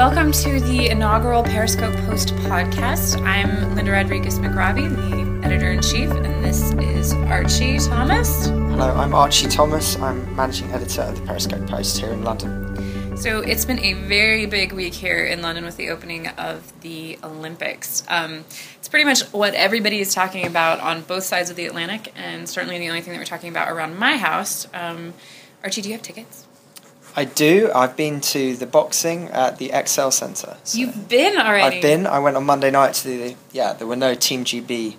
welcome to the inaugural Periscope Post podcast. I'm Linda Rodriguez McRobbie, the editor in chief, and this is Archie Thomas. Hello, I'm Archie Thomas. I'm managing editor of the Periscope Post here in London. So it's been a very big week here in London with the opening of the Olympics. Um, it's pretty much what everybody is talking about on both sides of the Atlantic, and certainly the only thing that we're talking about around my house. Um, Archie, do you have tickets? I do. I've been to the boxing at the Excel Centre. So You've been already. I've been. I went on Monday night to the. Yeah, there were no Team GB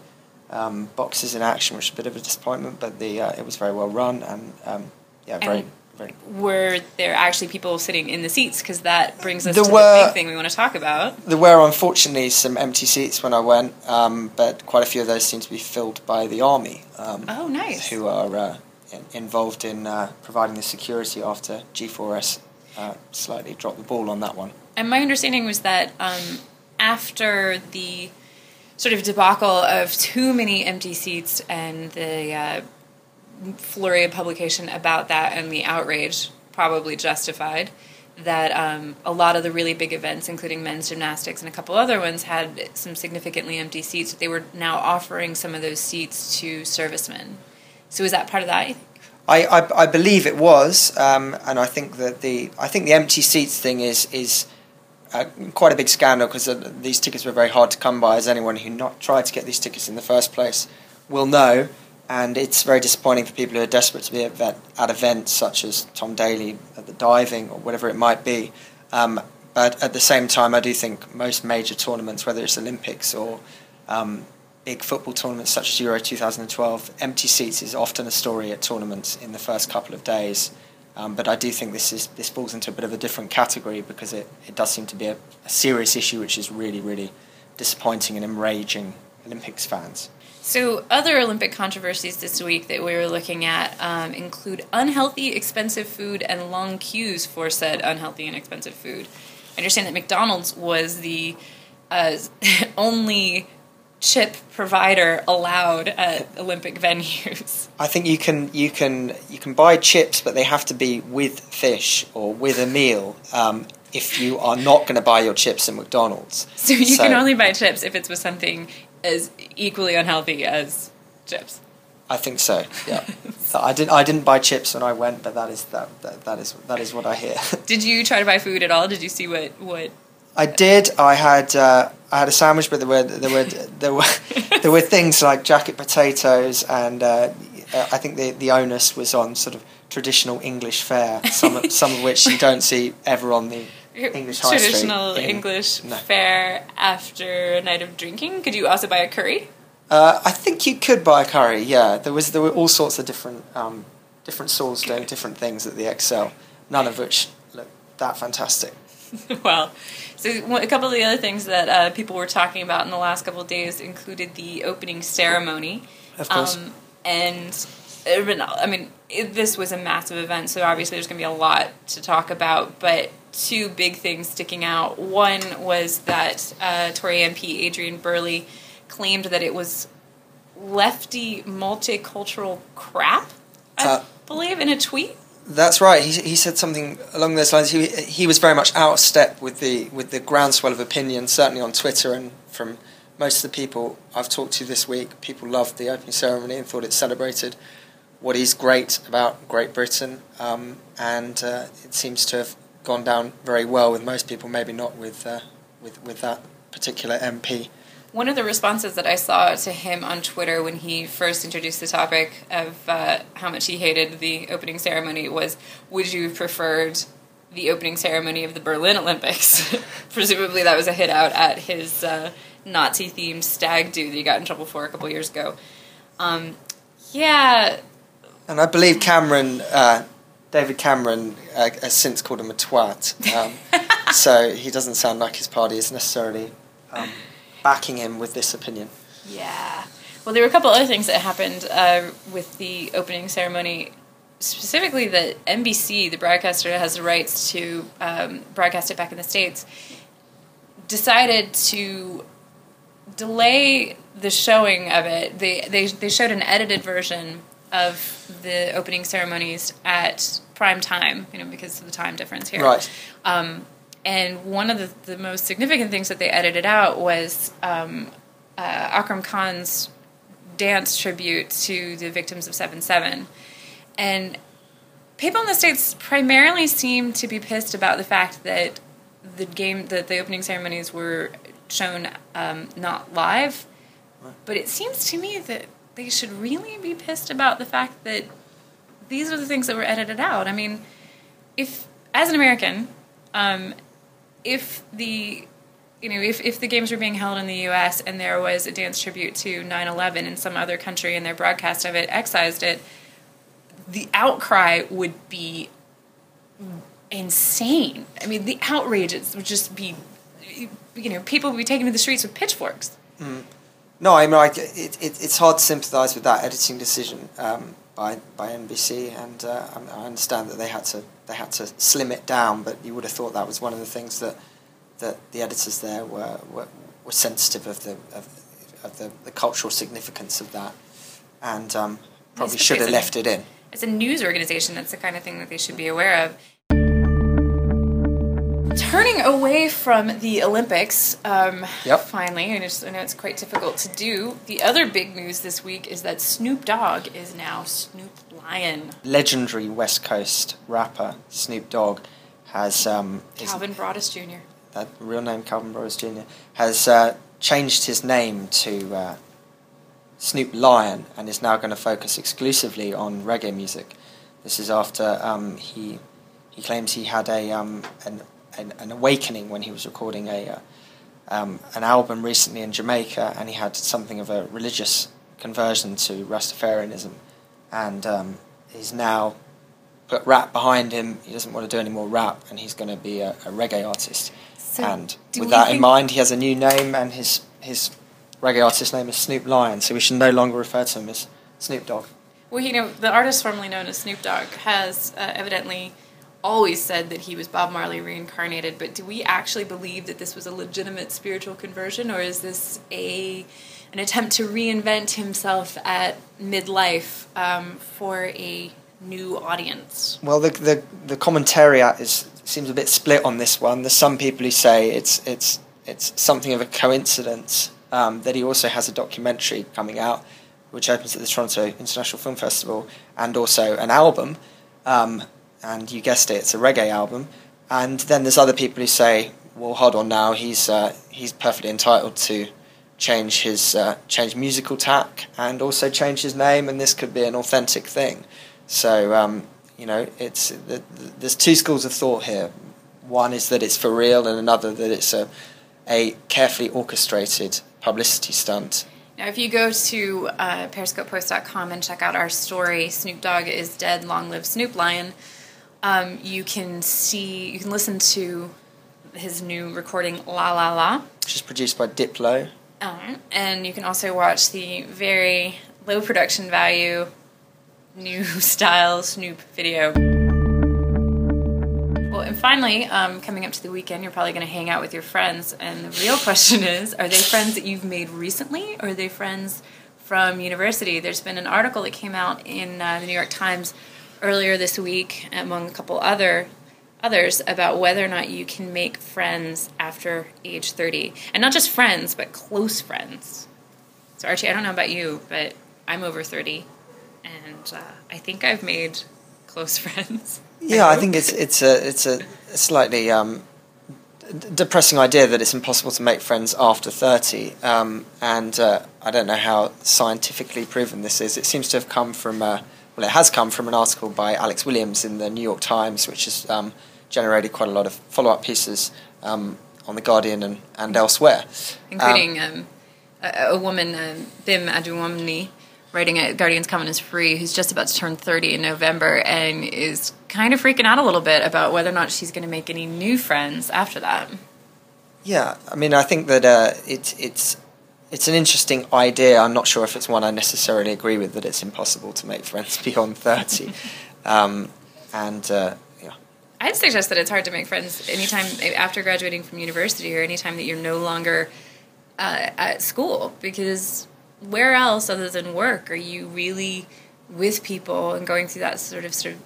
um, boxes in action, which was a bit of a disappointment, but the uh, it was very well run and um, yeah, very. And very were there actually people sitting in the seats? Because that brings us there to were, the big thing we want to talk about. There were unfortunately some empty seats when I went, um, but quite a few of those seem to be filled by the army. Um, oh, nice. Who are uh, involved in uh, providing the security after G4S uh, slightly dropped the ball on that one. And my understanding was that um, after the sort of debacle of too many empty seats and the uh, flurry of publication about that and the outrage, probably justified, that um, a lot of the really big events, including men's gymnastics and a couple other ones, had some significantly empty seats. They were now offering some of those seats to servicemen. So is that part of that? I, I, I believe it was, um, and I think that the I think the empty seats thing is is uh, quite a big scandal because uh, these tickets were very hard to come by, as anyone who not tried to get these tickets in the first place will know. And it's very disappointing for people who are desperate to be at, at events such as Tom Daley at the diving or whatever it might be. Um, but at the same time, I do think most major tournaments, whether it's Olympics or um, big football tournaments such as Euro 2012, empty seats is often a story at tournaments in the first couple of days. Um, but I do think this is this falls into a bit of a different category because it, it does seem to be a, a serious issue which is really, really disappointing and enraging Olympics fans. So, other Olympic controversies this week that we were looking at um, include unhealthy, expensive food and long queues for said unhealthy and expensive food. I understand that McDonald's was the uh, only chip provider allowed at Olympic venues. I think you can you can you can buy chips, but they have to be with fish or with a meal. Um, if you are not going to buy your chips at McDonald's, so you so, can only buy chips if it's with something as equally unhealthy as chips. I think so. Yeah, so I didn't. I didn't buy chips when I went, but that is that, that, that is that is what I hear. Did you try to buy food at all? Did you see what what I did. I had uh, I had a sandwich, but there were there were there were there were things like jacket potatoes, and uh, I think the the onus was on sort of traditional English fare. Some of, some of which you don't see ever on the English high traditional. English no. fare after a night of drinking. Could you also buy a curry? Uh, I think you could buy a curry. Yeah, there was there were all sorts of different um, different stalls doing different things at the Excel. None of which looked that fantastic. well, so a couple of the other things that uh, people were talking about in the last couple of days included the opening ceremony. Of course. Um, and I mean, it, this was a massive event, so obviously there's going to be a lot to talk about. But two big things sticking out. One was that uh, Tory MP Adrian Burley claimed that it was lefty multicultural crap. I uh, believe in a tweet. That's right. He, he said something along those lines. He he was very much out of step with the with the groundswell of opinion, certainly on Twitter and from most of the people I've talked to this week. People loved the opening ceremony and thought it celebrated what is great about Great Britain, um, and uh, it seems to have gone down very well with most people. Maybe not with uh, with with that particular MP. One of the responses that I saw to him on Twitter when he first introduced the topic of uh, how much he hated the opening ceremony was, "Would you have preferred the opening ceremony of the Berlin Olympics?" Presumably, that was a hit out at his uh, Nazi-themed stag do that he got in trouble for a couple years ago. Um, yeah, and I believe Cameron, uh, David Cameron, uh, has since called him a twat. Um, so he doesn't sound like his party is necessarily. Um, backing him with this opinion. Yeah. Well, there were a couple other things that happened uh, with the opening ceremony. Specifically, that NBC, the broadcaster that has the rights to um, broadcast it back in the States, decided to delay the showing of it. They, they, they showed an edited version of the opening ceremonies at prime time, you know, because of the time difference here. Right. Um, And one of the, the most significant things that they edited out was um, uh, Akram Khan's dance tribute to the victims of 7 7. And people in the States primarily seem to be pissed about the fact that the game, that the opening ceremonies were shown um, not live. But it seems to me that they should really be pissed about the fact that these are the things that were edited out. I mean, if as an American, um, if the you know if, if the games were being held in the U.S. and there was a dance tribute to 9/11 in some other country and their broadcast of it excised it, the outcry would be insane. I mean, the outrages would just be you know people would be taken to the streets with pitchforks. Mm. No, I mean, like, it, it, it's hard to sympathise with that editing decision um, by by NBC, and uh, I understand that they had to they had to slim it down. But you would have thought that was one of the things that that the editors there were were, were sensitive of the of, of the, the cultural significance of that, and um, probably should have left it in. As a news organization, that's the kind of thing that they should be aware of. Turning away from the Olympics, um, yep. finally, I, just, I know it's quite difficult to do. The other big news this week is that Snoop Dogg is now Snoop Lion. Legendary West Coast rapper Snoop Dogg has. Um, Calvin Broadus Jr. That real name, Calvin Broadus Jr., has uh, changed his name to uh, Snoop Lion and is now going to focus exclusively on reggae music. This is after um, he he claims he had a um, an an, an awakening when he was recording a uh, um, an album recently in Jamaica, and he had something of a religious conversion to Rastafarianism, and um, he's now put rap behind him. He doesn't want to do any more rap, and he's going to be a, a reggae artist. So and with that in mind, he has a new name, and his his reggae artist name is Snoop Lion. So we should no longer refer to him as Snoop Dogg. Well, you know, the artist formerly known as Snoop Dogg has uh, evidently always said that he was Bob Marley reincarnated, but do we actually believe that this was a legitimate spiritual conversion, or is this a an attempt to reinvent himself at midlife um, for a new audience? Well, the the the commentariat is seems a bit split on this one. There's some people who say it's it's it's something of a coincidence um, that he also has a documentary coming out, which opens at the Toronto International Film Festival, and also an album. Um, and you guessed it, it's a reggae album. And then there's other people who say, well, hold on now, he's uh, he's perfectly entitled to change his uh, change musical tack and also change his name, and this could be an authentic thing. So um, you know, it's the, the, there's two schools of thought here. One is that it's for real, and another that it's a a carefully orchestrated publicity stunt. Now, if you go to uh, periscopepost.com and check out our story, Snoop Dogg is dead, long live Snoop Lion um, you can see, you can listen to his new recording La La La, which is produced by Diplo. Um, and you can also watch the very low production value new style Snoop video. Well, and finally, um, coming up to the weekend, you're probably going to hang out with your friends. And the real question is are they friends that you've made recently, or are they friends from university? There's been an article that came out in uh, the New York Times earlier this week, among a couple other others, about whether or not you can make friends after age 30. And not just friends, but close friends. So, Archie, I don't know about you, but I'm over 30, and uh, I think I've made close friends. Yeah, I, think it's it's a it's a slightly um, depressing idea that it's impossible to make friends after 30. Um, and uh, I don't know how scientifically proven this is. It seems to have come from uh, well, it has come from an article by Alex Williams in the New York Times, which has um, generated quite a lot of follow up pieces um, on The Guardian and, and elsewhere. Including um, a, a, woman, uh, Bim Adewunmi, writing at Guardian's Comment is Free, who's just about to turn 30 in November and is kind of freaking out a little bit about whether or not she's going to make any new friends after that. Yeah, I mean, I think that uh, it, it's it's an interesting idea. I'm not sure if it's one I necessarily agree with that it's impossible to make friends beyond 30. um, and uh, yeah. I'd suggest that it's hard to make friends anytime after graduating from university or anytime that you're no longer uh, at school because where else other than work are you really with people and going through that sort of sort of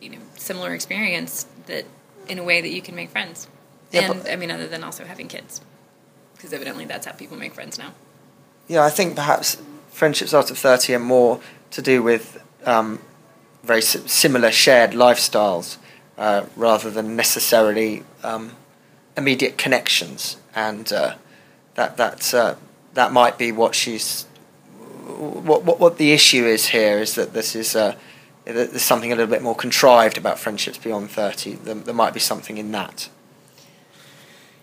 you know similar experience that in a way that you can make friends. Yeah, and but- I mean, other than also having kids, because evidently that's how people make friends now. Yeah, I think perhaps friendships after 30 are more to do with um, very similar shared lifestyles uh, rather than necessarily um, immediate connections. And uh, that, that's, uh, that might be what she's. What, what, what the issue is here is that this is. Uh, there's something a little bit more contrived about friendships beyond 30. There, there might be something in that.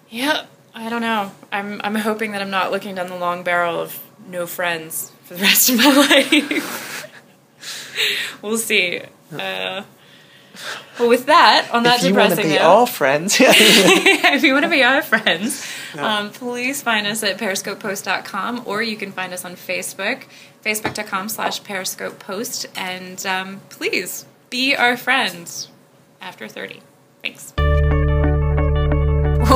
Yeah, I don't know. I'm I'm hoping that I'm not looking down the long barrel of no friends for the rest of my life. we'll see. Uh, well, with that, on that if you want to depressing be note, our friends, if you want to be our friends, um, please find us at periscopepost.com or you can find us on Facebook, facebook.com slash periscopepost. And um, please be our friends after 30. Thanks.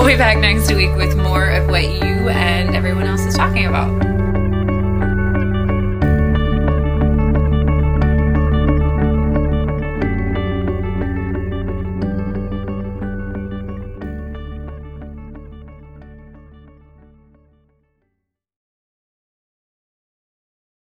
We'll be back next week with more of what you and everyone else is talking about.